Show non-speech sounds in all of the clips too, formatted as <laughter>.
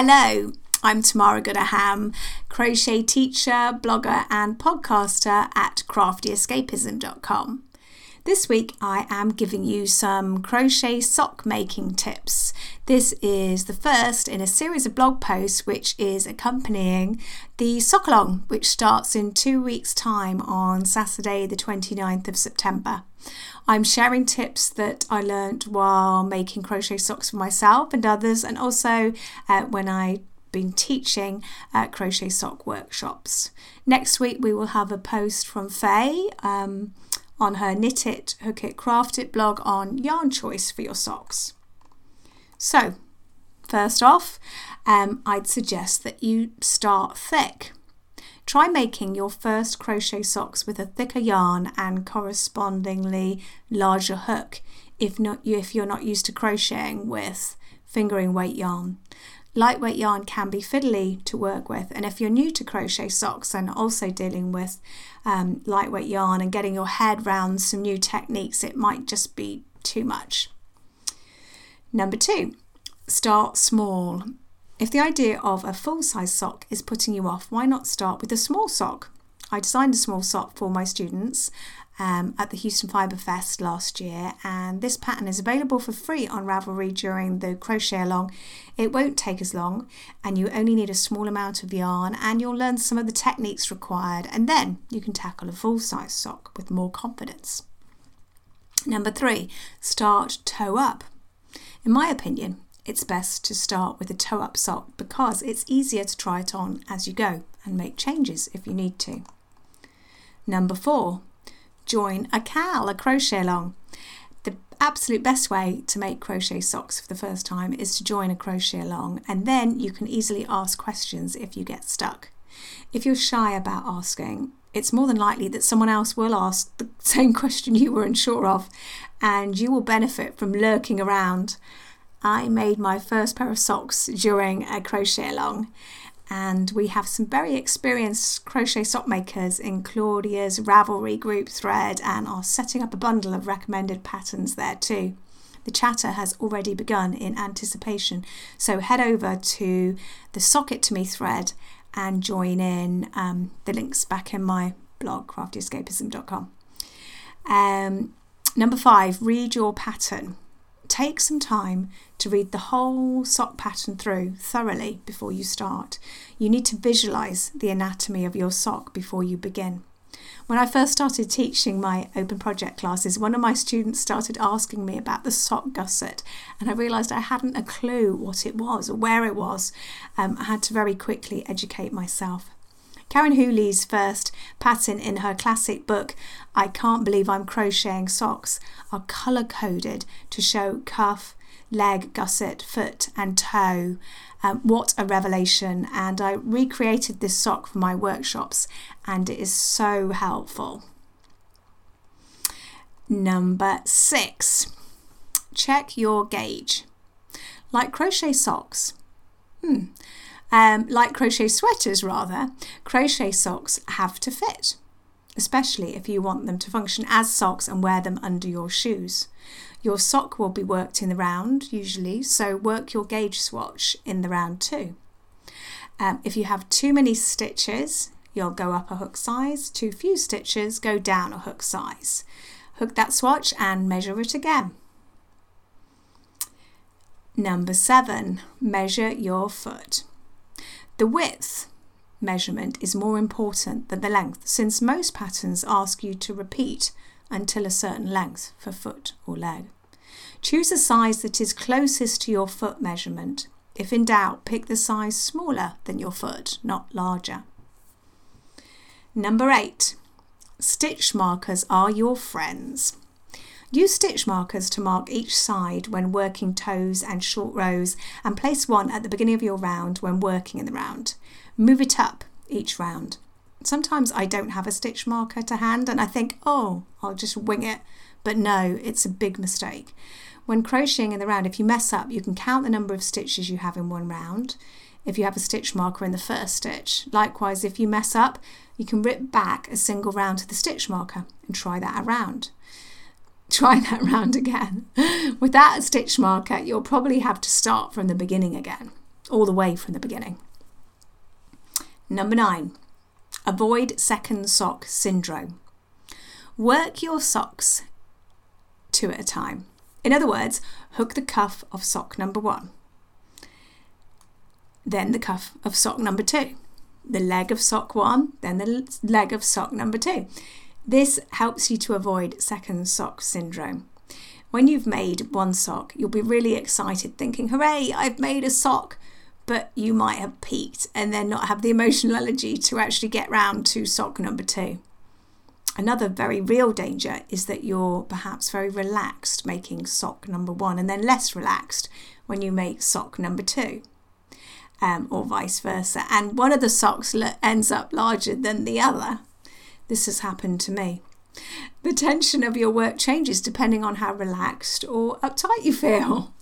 Hello, I'm Tamara Goodaham, crochet teacher, blogger, and podcaster at craftyescapism.com. This week I am giving you some crochet sock making tips. This is the first in a series of blog posts which is accompanying the sock along, which starts in two weeks' time on Saturday, the 29th of September. I'm sharing tips that I learned while making crochet socks for myself and others, and also uh, when I been teaching at crochet sock workshops. Next week we will have a post from Faye um, on her Knit It, Hook It, Craft It blog on yarn choice for your socks. So, first off, um, I'd suggest that you start thick. Try making your first crochet socks with a thicker yarn and correspondingly larger hook if not if you're not used to crocheting with fingering weight yarn. Lightweight yarn can be fiddly to work with, and if you're new to crochet socks and also dealing with um, lightweight yarn and getting your head round some new techniques, it might just be too much. Number two, start small. If the idea of a full size sock is putting you off, why not start with a small sock? I designed a small sock for my students um, at the Houston Fibre Fest last year, and this pattern is available for free on Ravelry during the crochet along. It won't take as long, and you only need a small amount of yarn, and you'll learn some of the techniques required, and then you can tackle a full size sock with more confidence. Number three, start toe up. In my opinion, it's best to start with a toe up sock because it's easier to try it on as you go and make changes if you need to. Number four, join a KAL, a crochet along. The absolute best way to make crochet socks for the first time is to join a crochet along and then you can easily ask questions if you get stuck. If you're shy about asking, it's more than likely that someone else will ask the <laughs> same question you were unsure of, and you will benefit from lurking around I made my first pair of socks during a crochet along, and we have some very experienced crochet sock makers in Claudia's Ravelry group thread and are setting up a bundle of recommended patterns there too. The chatter has already begun in anticipation, so head over to the Sock It To Me thread and join in. Um, the link's back in my blog, craftyescapism.com. Um, number five, read your pattern take some time to read the whole sock pattern through thoroughly before you start. You need to visualize the anatomy of your sock before you begin. When I first started teaching my open project classes, one of my students started asking me about the sock gusset, and I realised I hadn't a clue what it was or where it was. Um, I had to very quickly educate myself. Karen Whooley's first pattern in her classic book, I Can't Believe I'm Crocheting Socks, are colour coded to show cuff, leg, gusset, foot, and toe. Um, what a revelation! And I recreated this sock for my workshops, and it is so helpful. Number six, check your gauge. Like crochet socks, hmm, um, like crochet sweaters, rather, crochet socks have to fit, especially if you want them to function as socks and wear them under your shoes. Your sock will be worked in the round, usually, so work your gauge swatch in the round too. Um, if you have too many stitches, you'll go up a hook size, too few stitches, go down a hook size. Hook that swatch and measure it again. Number seven, measure your foot. The width measurement is more important than the length since most patterns ask you to repeat until a certain length for foot or leg. Choose a size that is closest to your foot measurement. If in doubt, pick the size smaller than your foot, not larger. Number eight, stitch markers are your friends. Use stitch markers to mark each side when working toes and short rows and place one at the beginning of your round when working in the round. Move it up each round. Sometimes I don't have a stitch marker to hand and I think, oh, I'll just wing it. But no, it's a big mistake. When crocheting in the round, if you mess up, you can count the number of stitches you have in one round if you have a stitch marker in the first stitch. Likewise, if you mess up, you can rip back a single round to the stitch marker and try that around <laughs> try that round again. <laughs> Without a stitch marker, you'll probably have to start from the beginning again. all the way from the beginning. Number nine, avoid second sock syndrome. Work your socks two at a time. In other words, hook the cuff of sock number one, then the cuff of sock number two, the leg of sock one, then the leg of sock number two. This helps you to avoid second sock syndrome. When you've made one sock, you'll be really excited thinking, hooray, I've made a sock. But you might have peaked and then not have the emotional energy to actually get round to sock number two. Another very real danger is that you're perhaps very relaxed making sock number one and then less relaxed when you make sock number two. Um, or vice versa. And one of the socks ends up larger than the other. This has happened to me. The tension of your work changes depending on how relaxed or uptight you feel.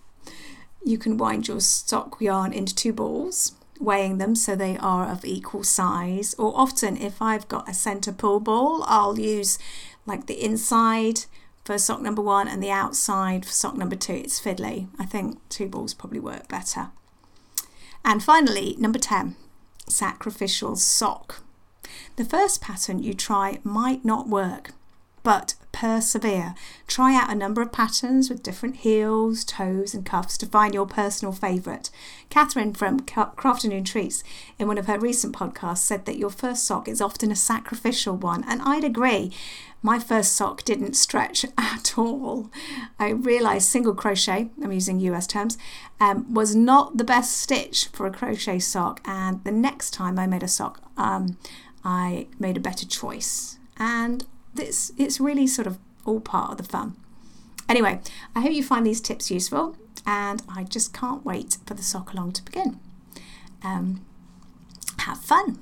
You can wind your sock yarn into two balls, weighing them so they are of equal size. Or often, if I've got a centre pull ball, I'll use like the inside for sock number one and the outside for sock number two. It's fiddly. I think two balls probably work better. And finally, number 10, sacrificial sock. The first pattern you try might not work, but persevere. Try out a number of patterns with different heels, toes, and cuffs to find your personal favourite. Catherine from Crafternoon Treats, in one of her recent podcasts, said that your first sock is often a sacrificial one, and I'd agree. My first sock didn't stretch <laughs> at all. I realised single crochet, I'm using US terms, um, was not the best stitch for a crochet sock, and the next time I made a sock, um, I made a better choice. And this it's really sort of all part of the fun. Anyway, I hope you find these tips useful and I just can't wait for the sock along to begin. Um, have fun.